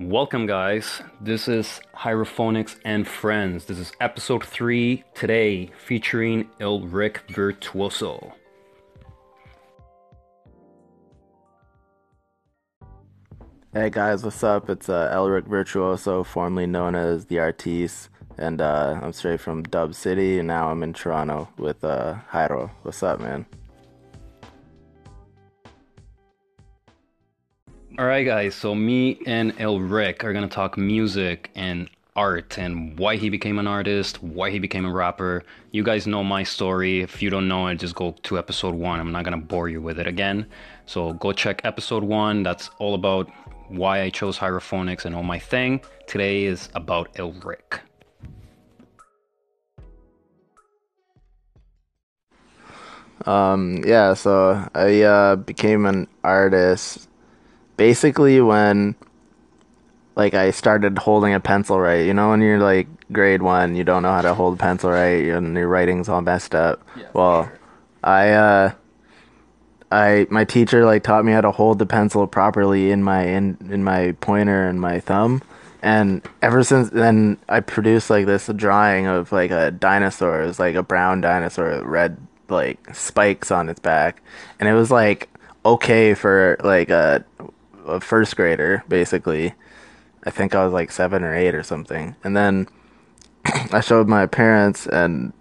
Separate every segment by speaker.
Speaker 1: Welcome, guys. This is Hierophonics and Friends. This is episode 3 today featuring Elric Virtuoso.
Speaker 2: Hey guys, what's up? It's uh, Elric Virtuoso, formerly known as The Artiste, and uh, I'm straight from Dub City, and now I'm in Toronto with uh, Jairo. What's up, man?
Speaker 1: Alright, guys, so me and Elric are gonna talk music and art and why he became an artist, why he became a rapper. You guys know my story. If you don't know it, just go to episode 1. I'm not gonna bore you with it again. So go check episode 1. That's all about why I chose hierophonics and all my thing. Today is about Elric.
Speaker 2: Um, yeah, so I uh, became an artist basically when like I started holding a pencil right. You know, when you're like grade one, you don't know how to hold a pencil right, and your writing's all messed up. well, I uh, I my teacher like taught me how to hold the pencil properly in my in in my pointer and my thumb. And ever since then, I produced like this drawing of like a dinosaur. It was like a brown dinosaur, with red like spikes on its back, and it was like okay for like a, a first grader, basically. I think I was like seven or eight or something, and then I showed my parents and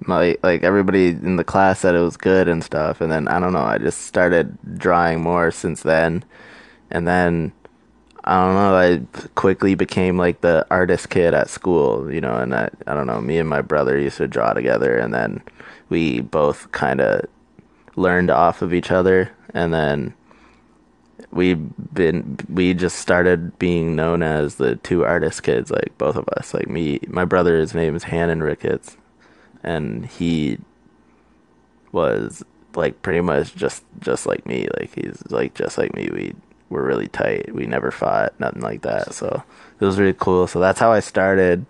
Speaker 2: my like everybody in the class said it was good and stuff. And then I don't know I just started drawing more since then. And then I don't know I quickly became like the artist kid at school you know and I I don't know me and my brother used to draw together. And then we both kind of learned off of each other. And then we been we just started being known as the two artist kids like both of us. Like me my brother's name is Hannon Ricketts and he was like pretty much just just like me. Like he's like just like me. We were really tight. We never fought nothing like that. So it was really cool. So that's how i started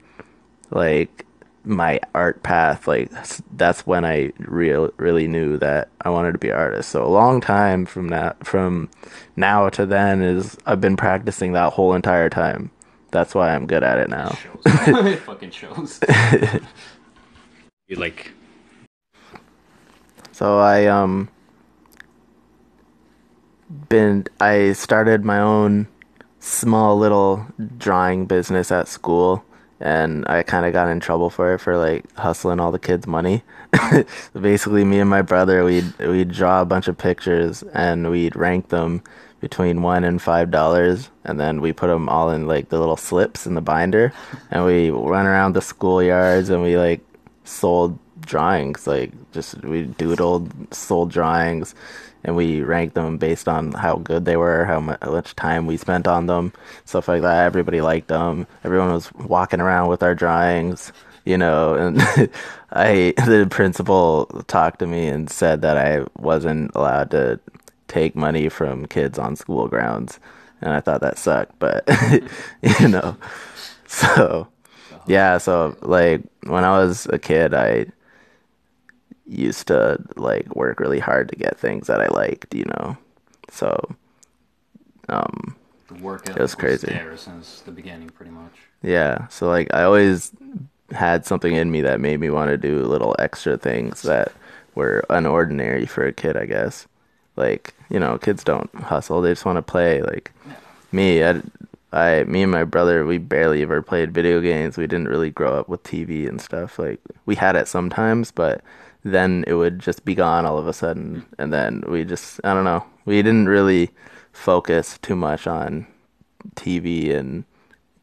Speaker 2: like my art path like s- that's when i real really knew that i wanted to be an artist. So a long time from that from now to then is i've been practicing that whole entire time. That's why i'm good at it now.
Speaker 1: It fucking shows. You like
Speaker 2: So I um been I started my own small little drawing business at school and I kind of got in trouble for it for like hustling all the kids money. Basically me and my brother we'd we'd draw a bunch of pictures and we'd rank them between 1 and 5 dollars and then we put them all in like the little slips in the binder and we run around the schoolyards and we like sold drawings like just we doodled sold drawings and we ranked them based on how good they were how much time we spent on them stuff like that. Everybody liked them. Everyone was walking around with our drawings you know and i the principal talked to me and said that i wasn't allowed to take money from kids on school grounds and i thought that sucked but you know. So yeah, so like when I was a kid, I used to like work really hard to get things that I liked, you know. So, um,
Speaker 1: the work ethic
Speaker 2: was crazy.
Speaker 1: there since the beginning, pretty much.
Speaker 2: yeah, so like I always had something in me that made me want to do little extra things that were unordinary for a kid, I guess. Like, you know, kids don't hustle, they just want to play. Like me, I, I, me and my brother, we barely ever played video games. We didn't really grow up with TV and stuff. Like we had it sometimes, but then it would just be gone all of a sudden, and then we just, I don't know, we didn't really focus too much on TV and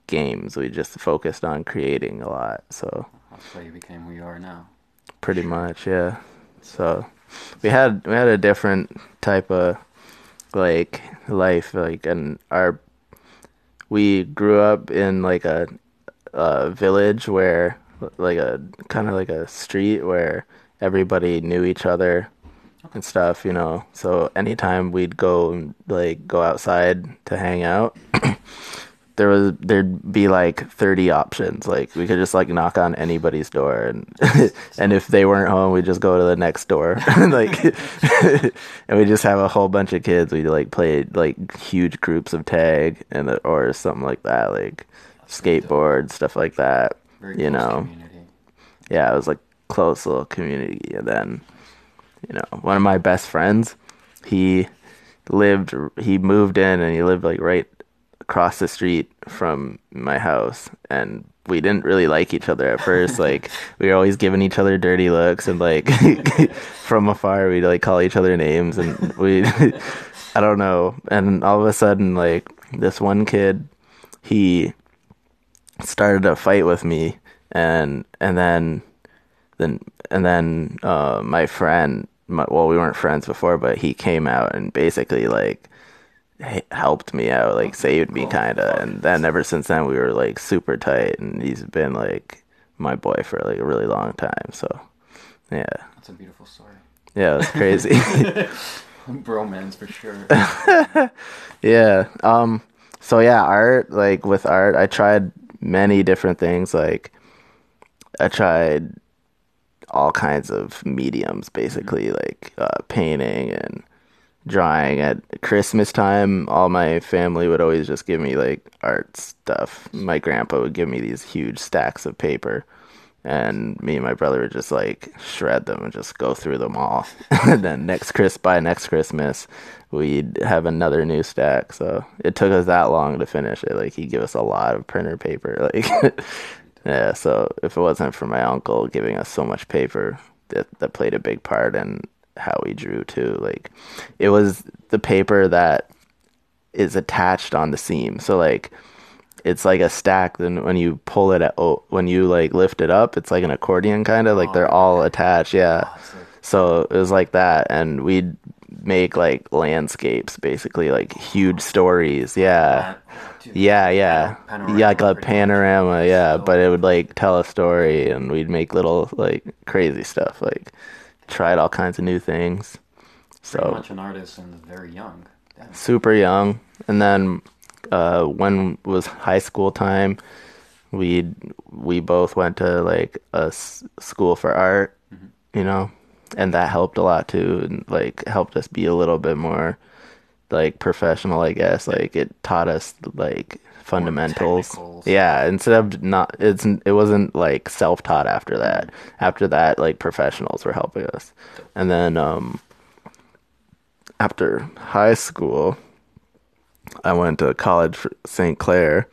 Speaker 2: games. We just focused on creating a lot. So
Speaker 1: That's why you became who you are now.
Speaker 2: pretty much, yeah. So we had we had a different type of like life, like and our we grew up in like a a village where like a kind of like a street where everybody knew each other and stuff, you know. So anytime we'd go like go outside to hang out, there was there'd be like 30 options. Like we could just like knock on anybody's door and and if they weren't home we'd just go to the next door. Like and we just have a whole bunch of kids. We like played like huge groups of tag and or something like that like skateboard stuff like that
Speaker 1: Very
Speaker 2: you know.
Speaker 1: community.
Speaker 2: yeah, it was like close little community. And then, you know, one of my best friends, he lived, he moved in and he lived like right across the street from my house. And we didn't really like each other at first. Like, we were always giving each other dirty looks and like from afar, we'd like call each other names and we, I don't know. And all of a sudden, like, this one kid, he started a fight with me and and then then and then uh my friend my, well we weren't friends before but he came out and basically like helped me out like saved me kind of and then ever since then we were like super tight and he's been like my boy for like a really long time so yeah
Speaker 1: That's a beautiful story.
Speaker 2: yeah it's crazy
Speaker 1: Bromance for sure.
Speaker 2: Yeah. Um so yeah, art like with art I tried many different things like I tried all kinds of mediums basically like uh, painting and drawing at Christmas time all my family would always just give me like art stuff. My grandpa would give me these huge stacks of paper and me and my brother would just like shred them and just go through them all. and then next Chris by next Christmas, we'd have another new stack. So it took us that long to finish it. Like he'd give us a lot of printer paper. Like yeah. So if it wasn't for my uncle giving us so much paper, that that played a big part in how we drew too. Like it was the paper that is attached on the seam. So like it's like a stack then when you pull it at, oh, when you like lift it up it's like an accordion kind of like they're oh, all attached yeah so it was like that and we'd make like landscapes basically like huge stories yeah yeah yeah
Speaker 1: Panorama
Speaker 2: yeah like a
Speaker 1: much.
Speaker 2: panorama yeah but it would like tell a story and we'd make little like crazy stuff like tried all kinds of new things so
Speaker 1: much an artist and very young. Damn.
Speaker 2: super young and then uh when was high school time we we both went to like a s- school for art you know and that helped a lot too and like helped us be a little bit more like professional i guess. Like it taught us like fundamentals. Yeah instead of not it's it wasn't like self-taught after that. After that like professionals were helping us. And then um after high school I went to college for St. Clair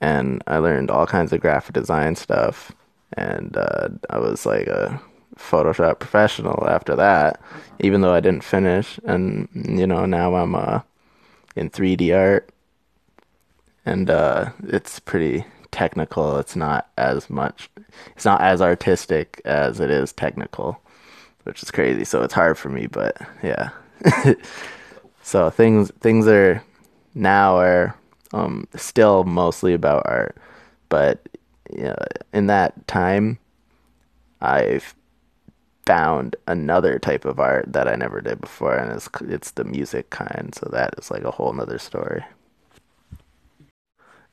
Speaker 2: and I learned all kinds of graphic design stuff. And uh, I was like a Photoshop professional after that, even though I didn't finish. And, you know, now I'm uh, in 3D art. And uh, it's pretty technical. It's not as much, it's not as artistic as it is technical, which is crazy. So it's hard for me, but yeah. so things things are now are um, still mostly about art, but yeah, in that time, I've found another type of art that I never did before, and it's it's the music kind. So that is like a whole nother story.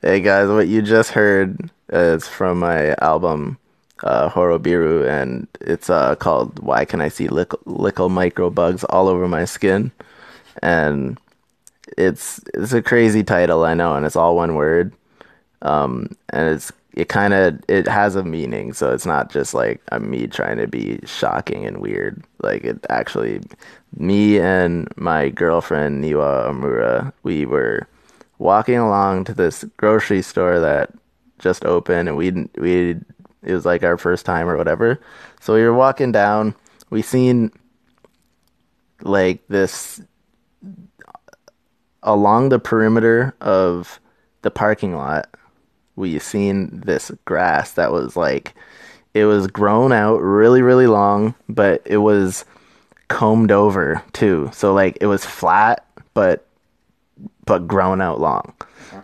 Speaker 2: Hey guys, what you just heard is from my album uh, Horobiru, and it's uh, called "Why Can I See Lickle, Lickle Micro Bugs All Over My Skin," and it's it's a crazy title, I know, and it's all one word. Um, and it's it kind of it has a meaning, so it's not just like uh, me trying to be shocking and weird. Like it actually, me and my girlfriend Niwa Amura, we were walking along to this grocery store that just opened, and we we it was like our first time or whatever. So we were walking down, we seen like this along the perimeter of the parking lot, we seen this grass that was like it was grown out really really long, but it was combed over too. So like it was flat but but grown out long.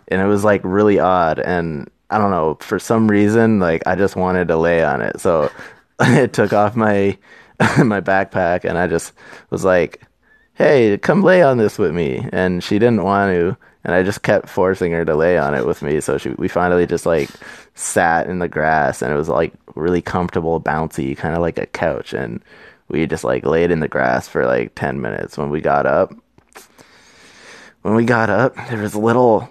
Speaker 2: And it was like really odd and I don't know, for some reason like I just wanted to lay on it. So I took off my my backpack and I just was like hey, come lay on this with me. And she didn't want to. And I just kept forcing her to lay on it with me. So she, we finally just like sat in the grass, and it was like really comfortable, bouncy, kind of like a couch, and we just like laid in the grass for like ten minutes. When we got up, when we got up, there was little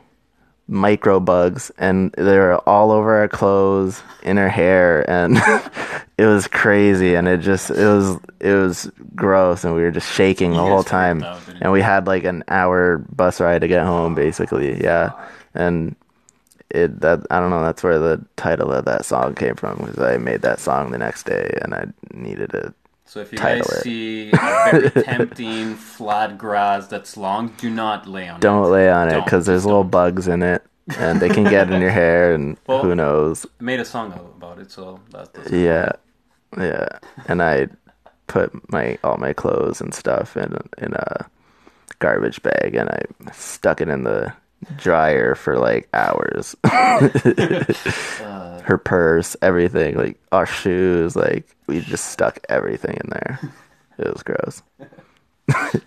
Speaker 2: micro bugs and they were all over our clothes in her hair and it was crazy and it just it was it was gross and we were just shaking the whole time.
Speaker 3: out,
Speaker 2: and we had like an hour bus ride to get home basically yeah. And it that I don't know that's where the title of that song came from because I made that song the next day and I needed it
Speaker 3: So if you guys
Speaker 2: it.
Speaker 3: see a very tempting flat grass that's long, do not lay on it.
Speaker 2: don't lay on it
Speaker 3: Don't,
Speaker 2: because there's little
Speaker 3: don't.
Speaker 2: bugs in it and they can get in your hair and
Speaker 3: Well-
Speaker 2: who knows
Speaker 3: I made a song about it, so that doesn't.
Speaker 2: Yeah, yeah. And I put my all my clothes and stuff in in a garbage bag, and I stuck it in the dryer for like hours. Her purse, everything, like our shoes, like we just stuck everything in there. It was gross.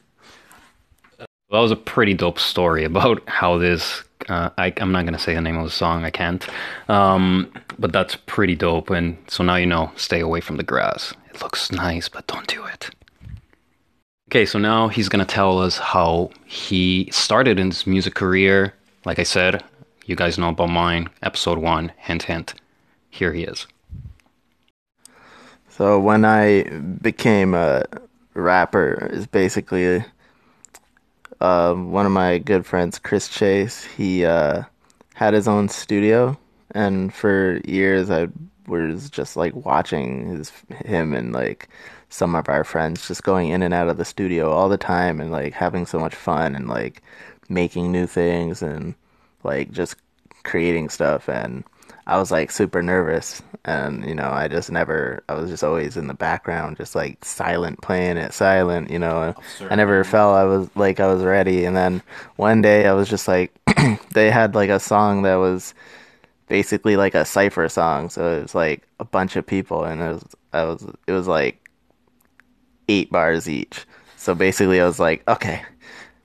Speaker 1: That was a pretty dope story about how this. Uh, I, I'm not gonna say the name of the song. I can't. Um, but that's pretty dope. And so now you know. Stay away from the grass. It looks nice, but don't do it. Okay, so now he's gonna tell us how he started in his music career. Like I said, you guys know about mine. Episode one. Hint, hint. Here he is.
Speaker 2: So when I became a rapper, is basically um, one of my good friends, Chris Chase. He uh, had his own studio, and for years I was just like watching his him and like some of our friends just going in and out of the studio all the time and like having so much fun and like making new things and like just creating stuff. And I was like super nervous and you know I just never I was just always in the background just like silent playing it silent you know. I never felt I was like I was ready. And then one day I was just like they had like a song that was basically like a cipher song. So it was like a bunch of people and it was I was it was like eight bars each. So basically I was like okay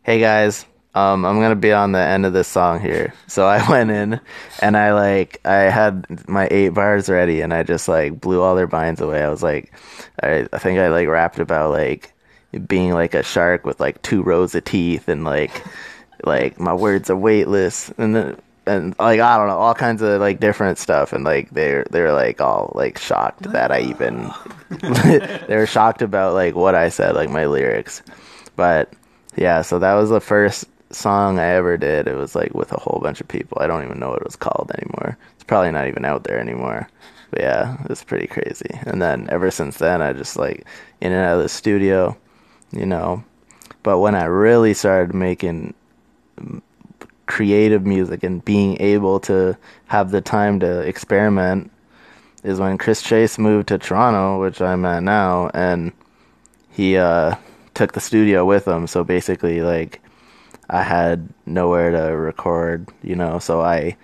Speaker 2: hey guys um i'm gonna be on the end of this song here. So i went in and i like i had my eight bars ready and i just like blew all their minds away. I was like i, I think i like rapped about like being like a shark with like two rows of teeth and like like my words are weightless. And then and like I don't know all kinds of like different stuff and like they're they're like all like shocked that I even they're shocked about like what I said like my lyrics. But yeah so that was the first song I ever did. It was like with a whole bunch of people. I don't even know what it was called anymore. It's probably not even out there anymore. But yeah it was pretty crazy. And then ever since then I just like in and out of the studio you know. But when I really started making creative music and being able to have the time to experiment is when Chris Chase moved to Toronto, which I'm at now, and he uh, took the studio with him. So basically, like, I had nowhere to record, you know. So I,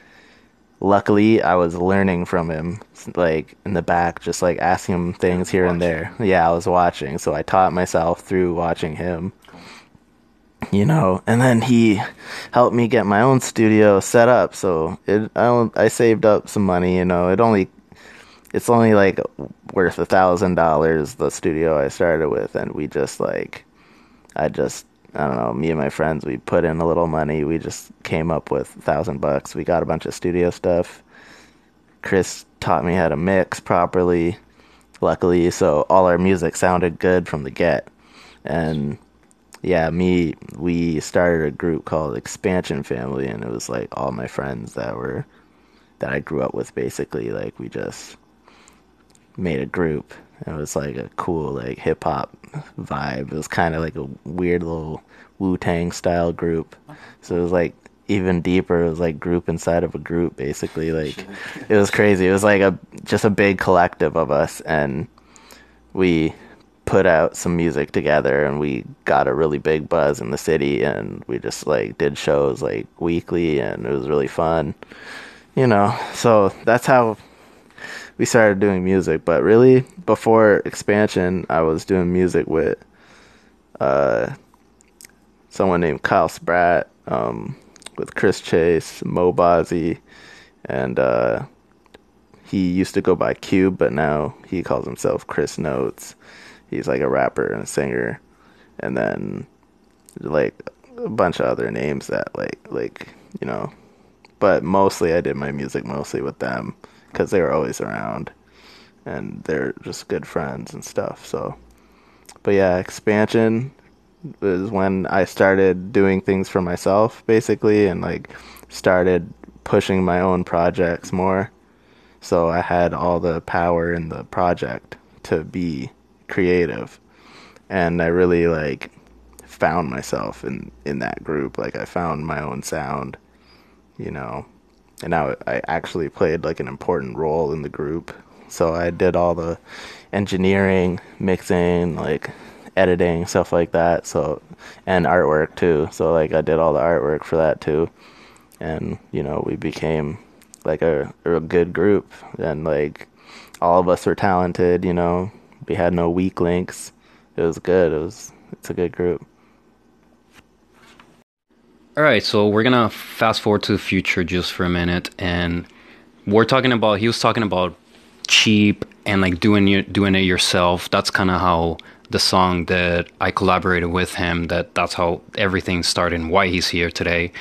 Speaker 2: luckily, I was learning from him, like in the back, just like asking him things here and there. Yeah, I was watching, so I taught myself through watching him you know and then he helped me get my own studio set up. So it i i saved up some money you know. It only it's only like worth a thousand dollars the studio i started with. And we just like i just i don't know me and my friends we put in a little money. We just came up with a thousand bucks. We got a bunch of studio stuff. Chris taught me how to mix properly luckily. So all our music sounded good from the get. And yeah, me, we started a group called Expansion Family, and it was like all my friends that were, that I grew up with basically. Like, we just made a group. It was like a cool, like, hip hop vibe. It was kind of like a weird little Wu Tang style group. So it was like even deeper. It was like group inside of a group, basically. Like, it was crazy. It was like a, just a big collective of us, and we put out some music together and we got a really big buzz in the city and we just like did shows like weekly and it was really fun you know so that's how we started doing music but really before expansion i was doing music with uh someone named kyle spratt um with Chris Chase, Mo Bozzi, and uh, he used to go by Cube, but now he calls himself Chris Notes. He's like a rapper and a singer, and then like a bunch of other names that like like you know, but mostly I did my music mostly with them because they were always around, and they're just good friends and stuff. So, but yeah, expansion was when I started doing things for myself basically, and like started pushing my own projects more. So I had all the power in the project to be creative. And I really like found myself in in that group. Like I found my own sound, you know. And now I actually played like an important role in the group. So I did all the engineering, mixing, like editing, stuff like that. So and artwork too. So like I did all the artwork for that too. And you know, we became like a, a good group and like all of us were talented you know we had no weak links. It was good. It was it's a good group.
Speaker 1: All right so we're gonna fast forward to the future just for a minute and we're talking about he was talking about cheap and like doing it doing it yourself. That's kind of how the song that i collaborated with him that that's how everything started and why he's here today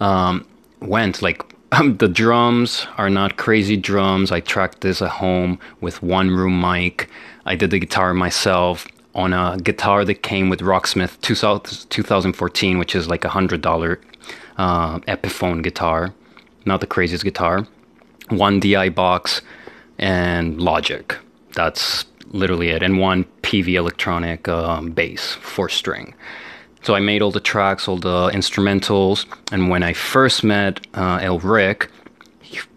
Speaker 1: um, went like um, the drums are not crazy drums. I tracked this at home with one room mic. I did the guitar myself on a guitar that came with Rocksmith 2014, which is like a hundred dollar uh, Epiphone guitar, not the craziest guitar. One DI box and Logic. That's literally it, and one Peavey electronic um, bass, four string. So I made all the tracks, all the instrumentals, and when I first met uh, Elric,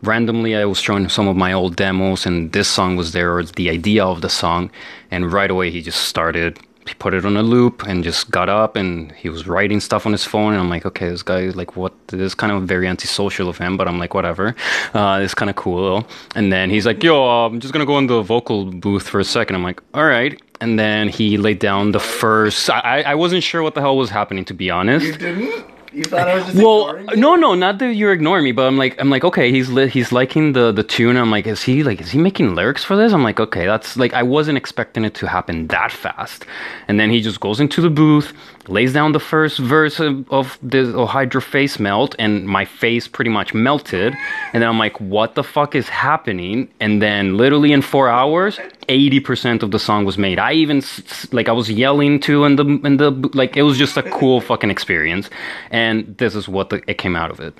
Speaker 1: randomly I was showing some of my old demos, and this song was there, or the idea of the song, and right away he just started. He put it on a loop and just got up and he was writing stuff on his phone and I'm like, okay, this guy is like what? This is kind of very antisocial of him, but I'm like, whatever. Uh, it's kind of cool. And then he's like, yo, I'm just gonna go in the vocal booth for a second. I'm like, all right and then he laid down the first. I, I wasn't sure what the hell was happening, to be honest.
Speaker 2: You didn't? You thought I was just
Speaker 1: well, no, no, not that you're ignoring me, but I'm like, I'm like, okay, he's li- he's liking the the tune. I'm like, is he like, is he making lyrics for this? I'm like, okay, that's like, I wasn't expecting it to happen that fast. And then he just goes into the booth, lays down the first verse of, of the Hydra face melt, and my face pretty much melted. And then I'm like, what the fuck is happening? And then literally in four hours, 80% of the song was made. I even like I was yelling too in the in the like it was just a cool fucking experience. And and this is what the, it came out of it.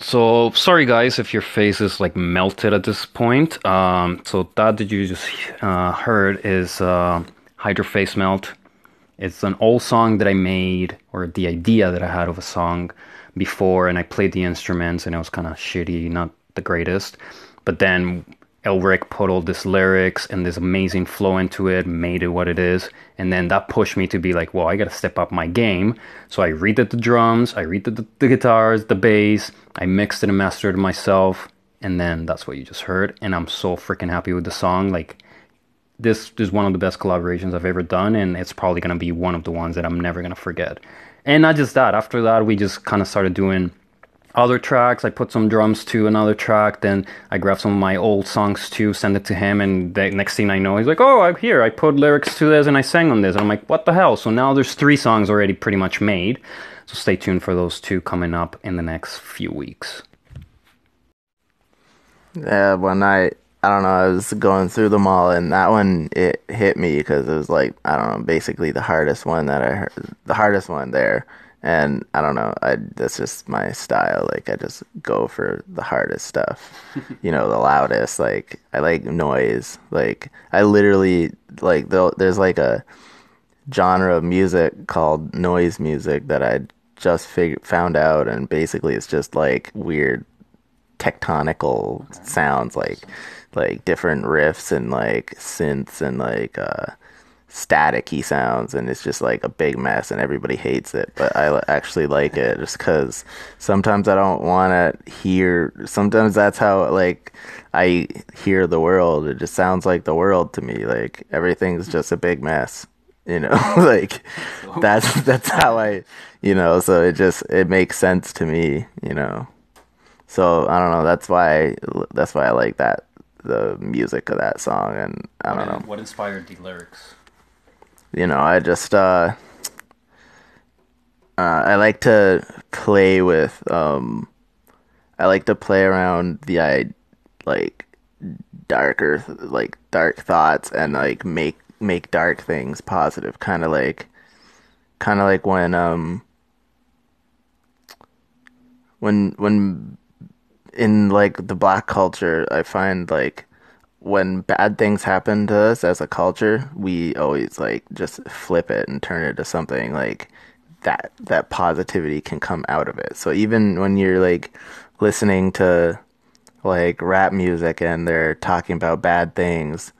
Speaker 1: So sorry guys if your face is like melted at this point. Um, so that that you just uh, heard is uh, Hydra Face Melt. It's an old song that I made, or the idea that I had of a song before, and I played the instruments, and it was kind of shitty, not the greatest. But then Elric put all this lyrics and this amazing flow into it, made it what it is, and then that pushed me to be like, well, I gotta step up my game. So I redid the drums, I redid the, the guitars, the bass, I mixed it and mastered it myself, and then that's what you just heard. And I'm so freaking happy with the song. Like, this is one of the best collaborations I've ever done, and it's probably gonna be one of the ones that I'm never gonna forget. And not just that, after that, we just kind of started doing other tracks. I put some drums to another track. Then I grabbed some of my old songs too, send it to him, and the next thing I know, he's like, "Oh, I'm here. I put lyrics to this and I sang on this." And I'm like, "What the hell?" So now there's three songs already pretty much made. So stay tuned for those two coming up in the next few weeks.
Speaker 2: Yeah, one night I don't know. I was going through them all, and that one it hit me because it was like I don't know, basically the hardest one that I heard, the hardest one there and I don't know. I that's just my style. Like I just go for the hardest stuff, you know, the loudest. Like I like noise. Like I literally like there's like a genre of music called noise music that I just figured found out, and basically it's just like weird tectonical sounds, like like different riffs and like synths and like uh staticky sounds and it's just like a big mess and everybody hates it but i actually like it just because sometimes i don't want to hear sometimes that's how like i hear the world it just sounds like the world to me like everything's just a big mess you know, like that's that's how I, you know, so it just it makes sense to me, you know. So I don't know. That's why that's why I like that the music of that song, and I don't
Speaker 3: what,
Speaker 2: know.
Speaker 3: What inspired the lyrics?
Speaker 2: You know, I just uh, uh I like to play with um, I like to play around the I like darker like dark thoughts and like make make dark things positive kind of like kind of like when um when when in like the black culture i find like when bad things happen to us as a culture we always like just flip it and turn it to something like that that positivity can come out of it so even when you're like listening to like rap music and they're talking about bad things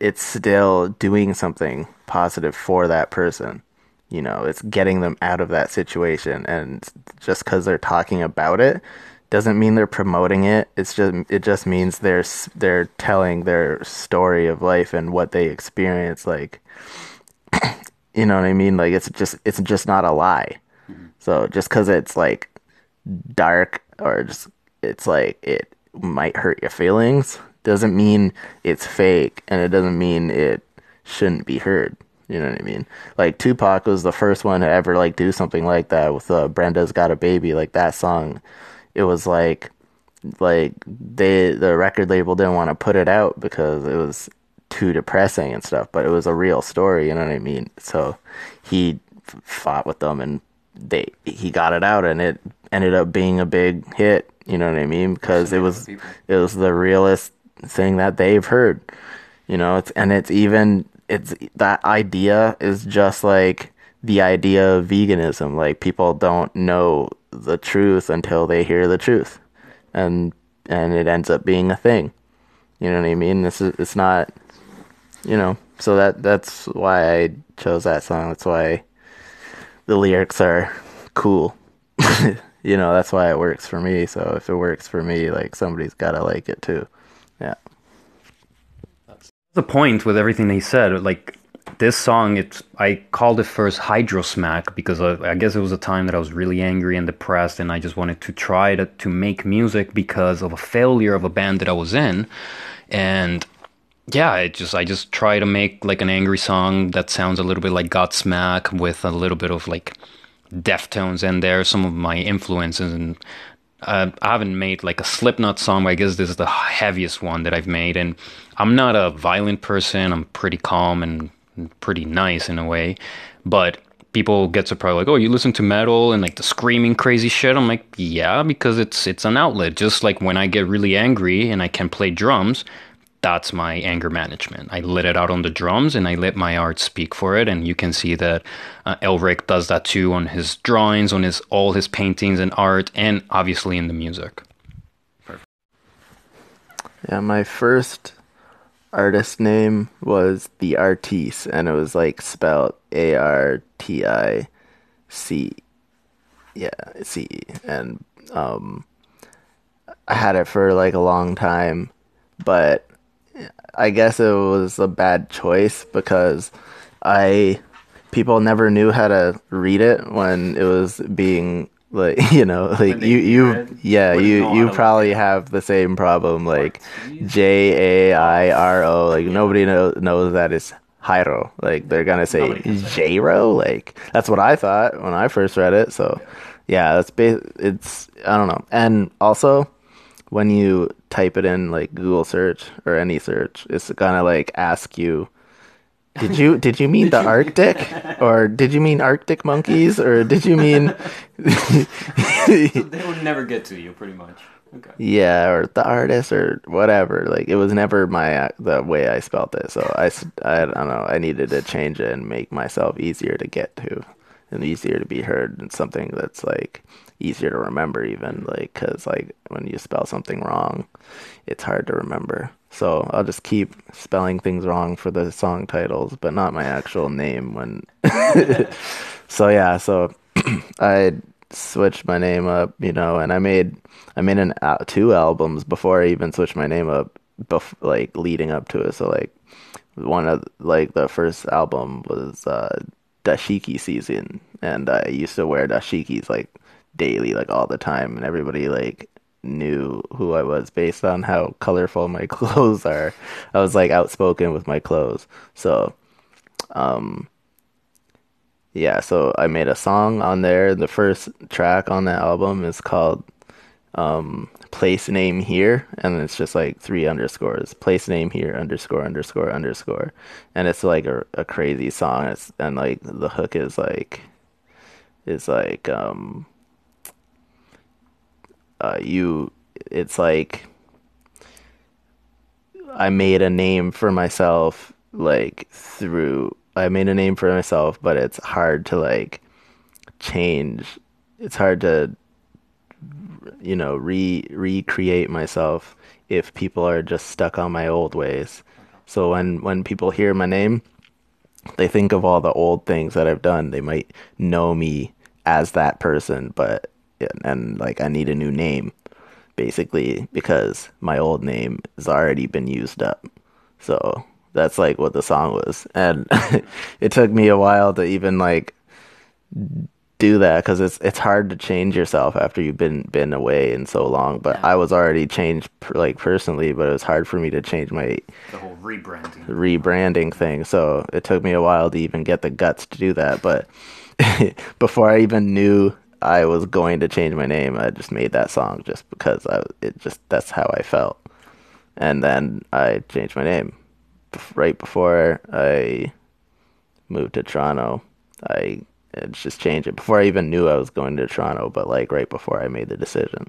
Speaker 2: it's still doing something positive for that person. You know, it's getting them out of that situation, and just because they're talking about it doesn't mean they're promoting it. It's just it just means they're they're telling their story of life and what they experience. Like, you know what I mean? Like it's just it's just not a lie. So just because it's like dark or just it's like it might hurt your feelings doesn't mean it's fake and it doesn't mean it shouldn't be heard. You know what I mean? Like Tupac was the first one to ever like do something like that with uh, Brenda's Got a Baby. Like that song, it was like like they the record label didn't want to put it out because it was too depressing and stuff. But it was a real story. You know what I mean? So he fought with them and they he got it out and it ended up being a big hit. You know what I mean? Because it was it was the realest thing that they've heard. You know, it's and it's even it's that idea is just like the idea of veganism. Like people don't know the truth until they hear the truth. And and it ends up being a thing. You know what I mean? This is it's not you know, so that that's why I chose that song. That's why the lyrics are cool. you know, that's why it works for me. So if it works for me, like somebody's got to like it too. Yeah.
Speaker 1: That's The point with everything he said, like this song, it's I called it first Hydro Smack because I, I guess it was a time that I was really angry and depressed, and I just wanted to try to to make music because of a failure of a band that I was in, and yeah, I just I just try to make like an angry song that sounds a little bit like Godsmack with a little bit of like Deftones in there, some of my influences, and uh, I haven't made like a Slipknot song, but I guess this is the heaviest one that I've made. And I'm not a violent person. I'm pretty calm and pretty nice in a way. But people get surprised, like, "Oh, you listen to metal and like the screaming crazy shit." I'm like, "Yeah," because it's it's an outlet. Just like when I get really angry and I can play drums, that's my anger management. I let it out on the drums and I let my art speak for it. And you can see that uh, Elric does that too on his drawings, on his all his paintings and art, and obviously in the music.
Speaker 2: Yeah, my first artist name was the Artiste, and it was like spelled A R T I C. Yeah, C. And um, I had it for like a long time, but I guess it was a bad choice because I people never knew how to read it when it was being like you know like you you yeah you you probably have the same problem like J A I R O like nobody know, knows that it's Jairo. Like they're gonna say Jaro like that's what I thought when I first read it so yeah that's ba- it's I don't know. And also when you type it in like Google search or any search, it's gonna like ask you, did you did you mean the Arctic or did you mean Arctic monkeys or did you mean?
Speaker 3: they would never get to you, pretty much. Okay.
Speaker 2: Yeah, or the artist or whatever. Like it was never my uh, the way I spelt it, so I I don't know. I needed to change it and make myself easier to get to and easier to be heard and something that's like easier to remember even like because like when you spell something wrong it's hard to remember. So i'll just keep spelling things wrong for the song titles but not my actual name when so yeah so i switched my name up you know and i made i made an uh, two albums before i even switched my name up bef- like leading up to it. So like one of like the first album was uh dashiki season and I used to wear dashikis like daily like all the time and everybody like knew who I was based on how colorful my clothes are. I was like outspoken with my clothes. So um yeah, so I made a song on there. The first track on that album is called um, Place Name Here, and it's just like three underscores. Place Name Here underscore underscore underscore, and it's like a, a crazy song. It's and like the hook is like is like um uh you. It's like I made a name for myself like through I made a name for myself, but it's hard to like change. It's hard to you know, re recreate myself if people are just stuck on my old ways. So when when people hear my name, they think of all the old things that I've done. They might know me as that person, but and like I need a new name basically because my old name has already been used up. So that's like what the song was. And it took me a while to even like do that because it's it's hard to change yourself after you've been been away in so long. But
Speaker 3: Yeah.
Speaker 2: I was already changed like personally, but it was hard for me to change my
Speaker 3: The whole rebranding.
Speaker 2: rebranding thing. So it took me a while to even get the guts to do that. But before I even knew I was going to change my name, I just made that song just because I it just that's how I felt. And then I changed my name right before I moved to Toronto. I uh, just changed it before I even knew I was going to Toronto, but like right before I made the decision.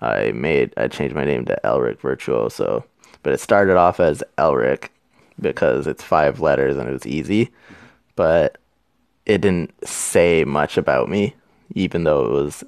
Speaker 2: I made I changed my name to Elric Virtuoso, but it started off as Elric because it's five letters and it was easy, but it didn't say much about me, even though it was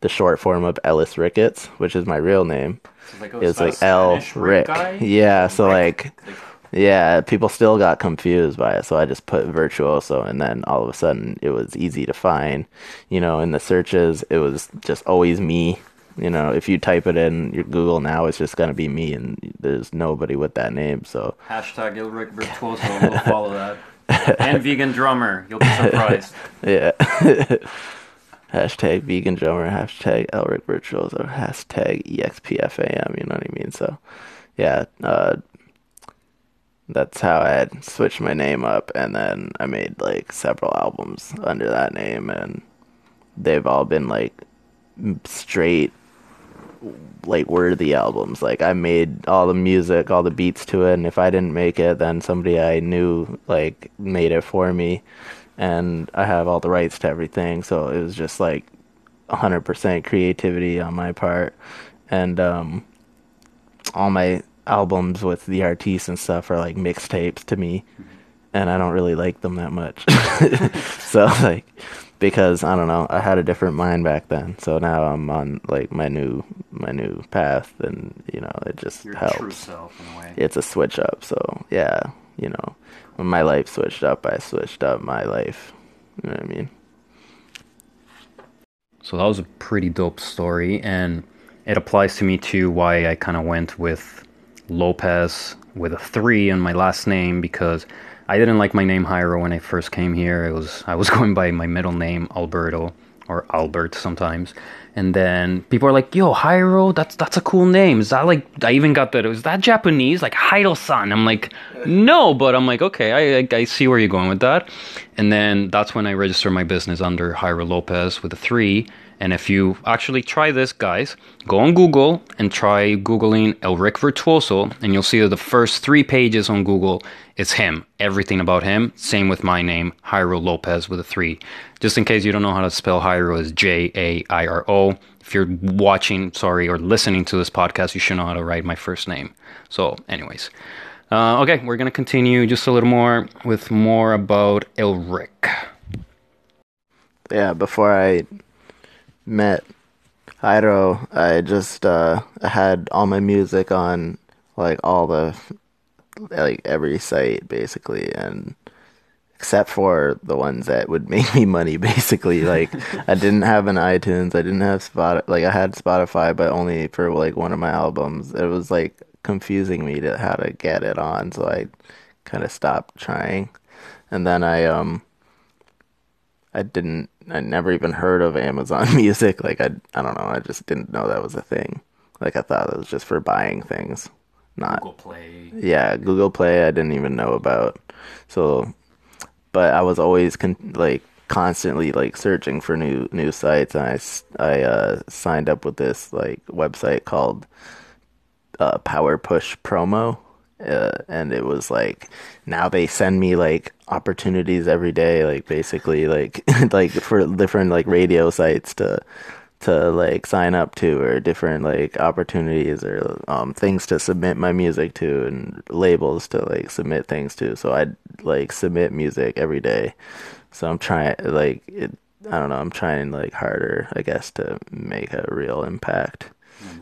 Speaker 2: the short form of Ellis Ricketts, which is my real name.
Speaker 3: So like, oh,
Speaker 2: It's like L Rick.
Speaker 3: guy?
Speaker 2: Yeah, so like
Speaker 3: Like,
Speaker 2: yeah, people still got confused by it, so I just put virtuoso, and then all of a sudden it was easy to find. You know, in the searches, it was just always me. You know, if you type it in your Google now, it's just gonna be me, and there's nobody with that name. So
Speaker 3: hashtag Elric Virtuoso. We'll follow that. And vegan drummer. You'll be surprised.
Speaker 2: yeah. hashtag vegan drummer, hashtag Elric virtuoso, hashtag EXPFAM. You know what I mean? So, yeah. Uh, that's how I had switched my name up, and then I made like several albums under that name, and they've all been like straight, like worthy albums. Like I made all the music, all the beats to it, and if I didn't make it, then somebody I knew like made it for me, and I have all the rights to everything. So it was just like 100% creativity on my part, and um, all my albums with the artists and stuff are like mixtapes to me and I don't really like them that much. so like because I don't know, I had a different mind back then. So now I'm on like my new my new path and you know, it just
Speaker 3: Your
Speaker 2: helps.
Speaker 3: true self, in a way.
Speaker 2: It's a switch up. So yeah, you know, when my life switched up, I switched up my life. You know what I mean?
Speaker 1: So that was a pretty dope story, and it applies to me too. Why I kind of went with Lopez with a three in my last name because I didn't like my name Jairo when I first came here. It was I was going by my middle name Alberto or Albert sometimes, and then people are like, "Yo, Jairo, that's that's a cool name." Is that like? I even got that. Was that Japanese? Like Jairo-san. I'm like, no, but I'm like, okay, I, I I see where you're going with that, and then that's when I registered my business under Jairo Lopez with a three. And if you actually try this, guys, go on Google and try Googling Elric Virtuoso, and you'll see that the first three pages on Google, it's him. Everything about him. Same with my name, Jairo Lopez with a three. Just in case you don't know how to spell Jairo, is J A I R O. If you're watching, sorry, or listening to this podcast, you should know how to write my first name. So, anyways. Uh, okay, we're to continue just a little more with more about Elric.
Speaker 2: yeah, before I met Jairo, I just uh, had all my music on like all the like every site basically, and except for the ones that would make me money basically. Like I didn't have an iTunes, I didn't have Spot, like I had Spotify, but only for like one of my albums. It was like confusing me to how to get it on, so I kind of stopped trying. And then I um I didn't I never even heard of Amazon Music. Like I I don't know, I just didn't know that was a thing. Like I thought it was just for buying things. Not
Speaker 3: Google Play.
Speaker 2: yeah, Google Play I didn't even know about. So but I was always con- like constantly like searching for new new sites and I uh signed up with this like website called uh, Power Push Promo, uh, and it was like now they send me like opportunities every day, like basically like like for different like radio sites to to like sign up to or different like opportunities or um things to submit my music to and labels to like submit things to so I'd like submit music every day so I'm trying like it I don't know I'm trying like harder I guess to make a real impact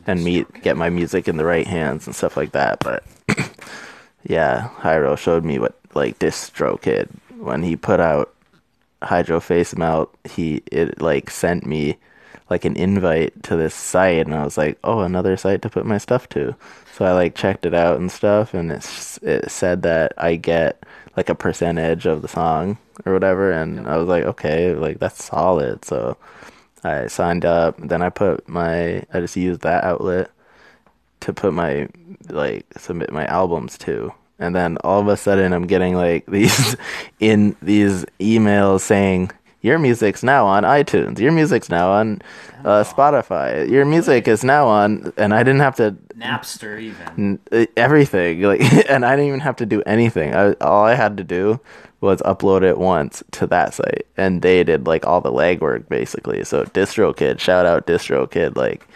Speaker 2: and meet get my music in the right hands and stuff like that. But yeah, Hyro showed me what like DistroKid when he put out Hydro Face Melt, he it like sent me like an invite to this site and I was like, "Oh, another site to put my stuff to." So I like checked it out and stuff and it's it said that I get like a percentage of the song or whatever and I was like, "Okay, like that's solid." So I signed up. Then I put my I just used that outlet to put my like submit my albums to. And then all of a sudden I'm getting like these in these emails saying your music's now on iTunes. Your music's now on uh, Spotify. Your music is now on and I didn't have to
Speaker 3: Napster even.
Speaker 2: n- everything like and I didn't even have to do anything. I, all I had to do was upload it once to that site and they did like all the legwork basically. So DistroKid, shout out DistroKid like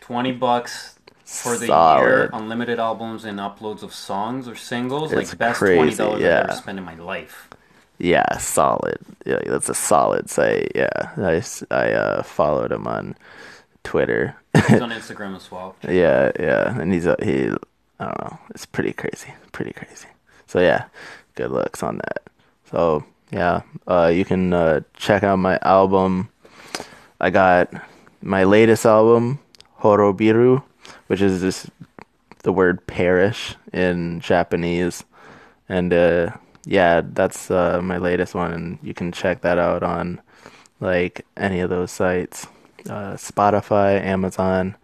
Speaker 3: Twenty bucks for the
Speaker 2: Solid.
Speaker 3: year, unlimited albums and uploads of songs or singles.
Speaker 2: It's
Speaker 3: like best
Speaker 2: crazy,
Speaker 3: twenty dollars
Speaker 2: yeah.
Speaker 3: I've ever spent in my life.
Speaker 2: yeah, solid. Yeah, that's a solid site. Yeah. I uh followed him on Twitter.
Speaker 3: He's on Instagram as well.
Speaker 2: yeah, yeah, and he's a, he I don't know. It's pretty crazy. Pretty crazy. So yeah, good looks on that. So, yeah, uh you can uh check out my album. I got my latest album, Horobiru, which is just the word parish in Japanese. And uh yeah, that's uh my latest one and you can check that out on like any of those sites. Uh Spotify, Amazon,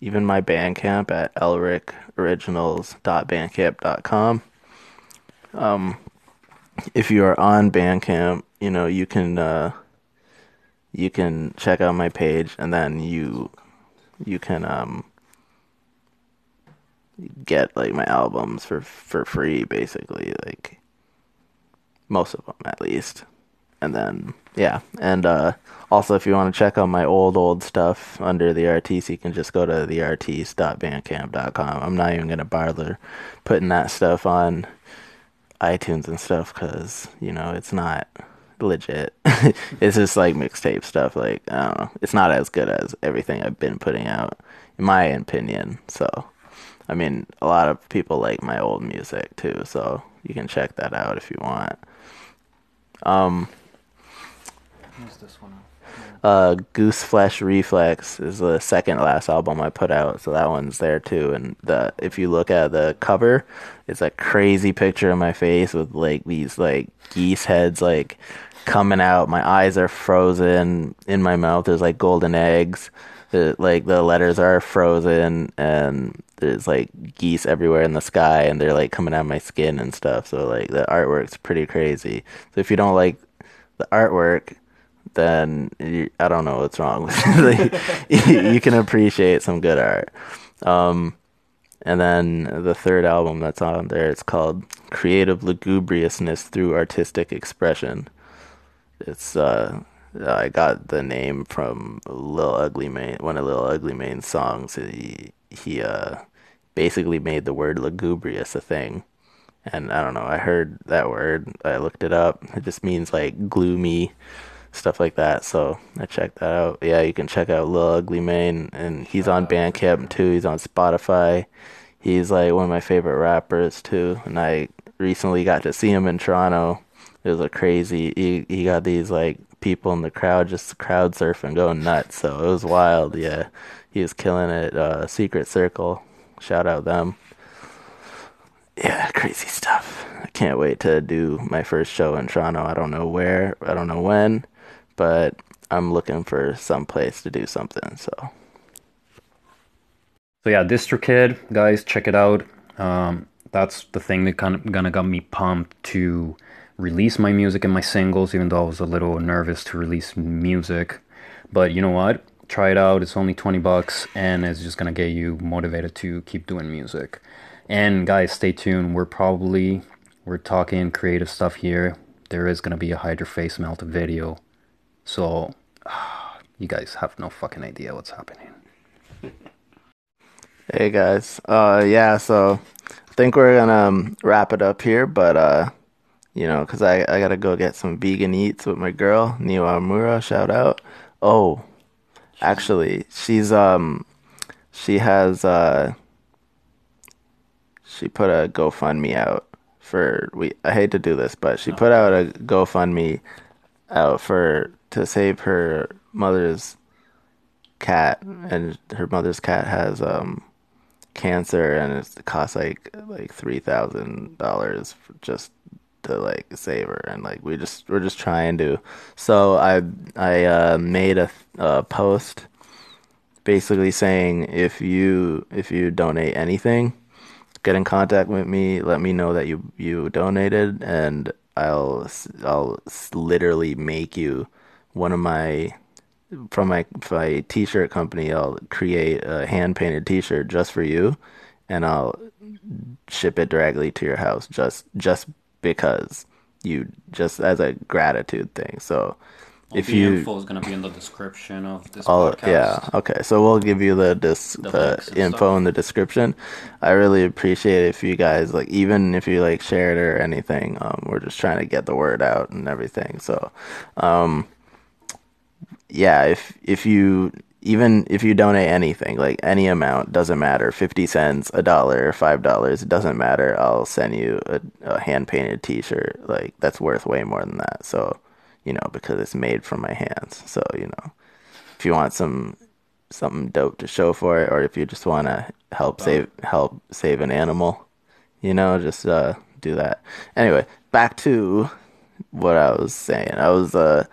Speaker 2: even my Bandcamp at elricoriginals.bandcamp.com. Um if you are on Bandcamp, you know, you can uh you can check out my page and then you you can um get like my albums for for free basically like most of them at least. And then yeah. And uh also if you want to check out my old old stuff under the artiste you can just go to the theartiste.bandcamp.com i'm not even gonna bother putting that stuff on itunes and stuff because you know it's not legit. It's just like mixtape stuff like i don't know. It's not as good as everything i've been putting out in my opinion so I mean, a lot of people like my old music too, so you can check that out if you want. Um,
Speaker 3: Who's this one?
Speaker 2: uh, Goose Flesh Reflex is the second last album I put out, so that one's there too. And the if you look at the cover, it's a crazy picture of my face with like these like geese heads like coming out. My eyes are frozen. In my mouth, there's like golden eggs. The, like the letters are frozen, and there's like geese everywhere in the sky, and they're like coming out of my skin and stuff. So like the artwork's pretty crazy. So if you don't like the artwork, then you, I don't know what's wrong with it. like, you can appreciate some good art. Um, and then the third album that's on there, it's called Creative Lugubriousness Through Artistic Expression. It's uh, I got the name from Lil Ugly Mane, one of Lil Ugly Mane's songs. He he uh basically made the word lugubrious a thing. And I don't know, I heard that word, I looked it up. It just means like gloomy, stuff like that. So I checked that out. Yeah, you can check out Lil Ugly Mane, and he's on Bandcamp too. He's on Spotify. He's like one of my favorite rappers too, and I recently got to see him in Toronto. It was a crazy. He he got these like people in the crowd just crowd surfing, going nuts. So it was wild. Yeah, he was killing it. Uh, Secret Circle, shout out them. Yeah, crazy stuff. I can't wait to do my first show in Toronto. I don't know where, I don't know when, but I'm looking for some place to do something. So,
Speaker 1: So yeah, DistroKid, guys, check it out. Um, that's the thing that kind of gonna got me pumped to release my music and my singles, even though I was a little nervous to release music. But you know what? Try it out. It's only 20 bucks and it's just gonna get you motivated to keep doing music. And guys, stay tuned. We're probably we're talking creative stuff here. There is gonna be a Hydra face melt video. So you guys have no fucking idea what's happening.
Speaker 2: hey guys. Uh, yeah, so I think we're gonna um, wrap it up here, but uh, you know, cause I I gotta go get some vegan eats with my girl Niwa Amura. Shout out. Oh, actually, she's um, she has uh, she put a GoFundMe out for we. I hate to do this, but she put out a GoFundMe out for to save her mother's cat, and her mother's cat has um cancer, and it costs like like three thousand dollars just to like save her, and like we just we're just trying to. So I I uh, made a, a post basically saying if you if you donate anything, get in contact with me. Let me know that you you donated, and I'll I'll literally make you one of my from my my t-shirt company. I'll create a hand painted t-shirt just for you, and I'll ship it directly to your house just just because you just as a gratitude thing. So if
Speaker 3: the
Speaker 2: you
Speaker 3: info is gonna be in the description of this
Speaker 2: all
Speaker 3: podcast.
Speaker 2: yeah okay so we'll give you the dis
Speaker 3: The
Speaker 2: the info
Speaker 3: stuff.
Speaker 2: in the description i really appreciate if you guys like even if you like share it or anything um we're just trying to get the word out and everything so um yeah if if you even if you donate anything like any amount doesn't matter 50 cents a dollar five dollars it doesn't matter i'll send you a, a hand painted t-shirt like that's worth way more than that. So you know because it's made from my hands. So you know if you want some something dope to show for it or if you just want to help save help save an animal you know just uh do that. Anyway back to what i was saying. I was uh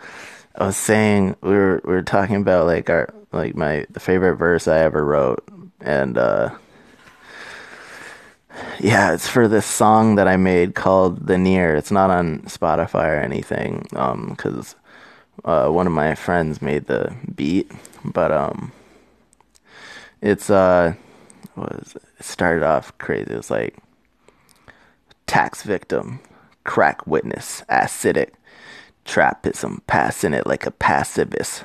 Speaker 2: i was saying we were we were talking about like our like my the favorite verse i ever wrote and uh yeah, it's for this song that I made called "The Near." It's not on Spotify or anything, um, because uh, one of my friends made the beat, but um, it's uh, was it? it started off crazy. It was like tax victim, crack witness, acidic, trapism, passing it like a pacifist,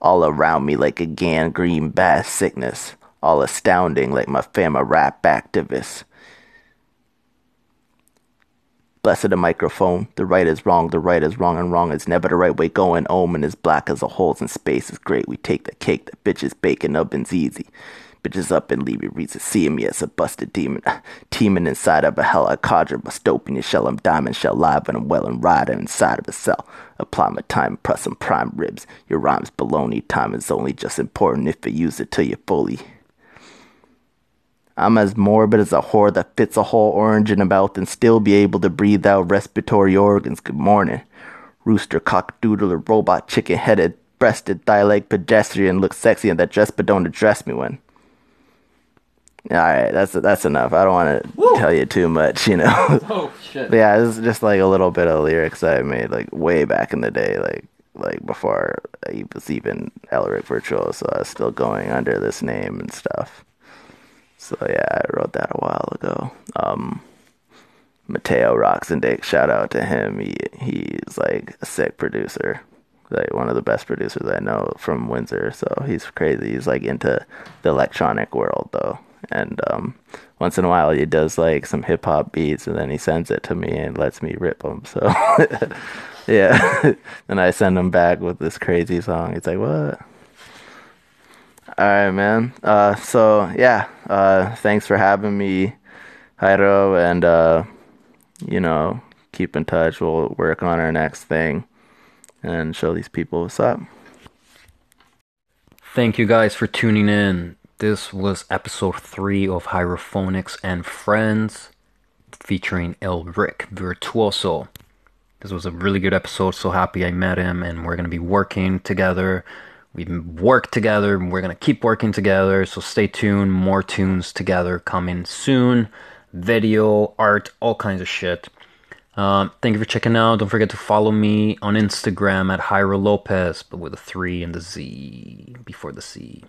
Speaker 2: all around me like a gangrene bass sickness, all astounding like my fama rap activist. Blessed the microphone. The right is wrong, the right is wrong, and wrong is never the right way going. Omen is black as the holes in space is great. We take the cake, the bitches baking ovens easy. Bitches up and leave your reason See me as a busted demon. Uh, teeming inside of a hell, I conjure bust open your shell. I'm diamond shell live and I'm well and riding inside of a cell. Apply my time, press some prime ribs. Your rhymes baloney. Time is only just important if you use it till you fully. I'm as morbid as a whore that fits a whole orange in a mouth and still be able to breathe out respiratory organs. Good morning. Rooster, cock doodler, robot, chicken headed, breasted, thigh leg, pedestrian, look sexy in that dress but don't address me when. Alright, that's that's enough. I don't want to tell you too much, you know.
Speaker 3: Oh shit.
Speaker 2: Yeah, this is just like a little bit of lyrics I made like way back in the day, like like before I was even Elric Virtuoso, So I was still going under this name and stuff. So yeah, I wrote that a while ago. Um, Mateo Roxendick, shout out to him. He he's like a sick producer, like one of the best producers I know from Windsor. So he's crazy. He's like into the electronic world though, and um, once in a while he does like some hip hop beats, and then he sends it to me and lets me rip them. So yeah, and I send him back with this crazy song. He's like, what? All right, man. Uh, so yeah, uh, thanks for having me, Jairo, and uh, you know, keep in touch. We'll work on our next thing and show these people what's up.
Speaker 1: Thank you guys for tuning in. This was episode three of Hierophonics and Friends. featuring Elric Virtuoso. This was a really good episode. So happy I met him, and we're gonna be working together. We've worked together, and we're gonna keep working together. So stay tuned. More tunes together coming soon. Video, art, all kinds of shit. Um, thank you for checking out. Don't forget to follow me on Instagram at Jairo Lopez, but with a three and the Z before the C.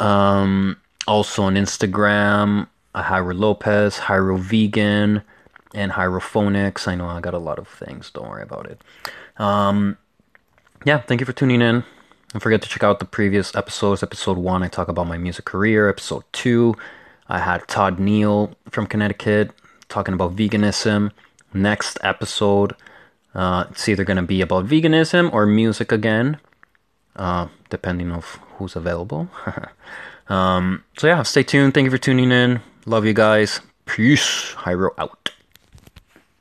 Speaker 1: Um, also on Instagram, Jairo Lopez, Jairo Vegan and Hierophonics. I know I got a lot of things. Don't worry about it. Um, yeah, thank you for tuning in. Don't forget to check out the previous episodes. Episode one, I talk about my music career. Episode two, I had Todd Neal from Connecticut talking about veganism. Next episode, uh, it's either going to be about veganism or music again, uh, depending of who's available. um, so yeah, stay tuned. Thank you for tuning in. Love you guys. Peace. Hyro out.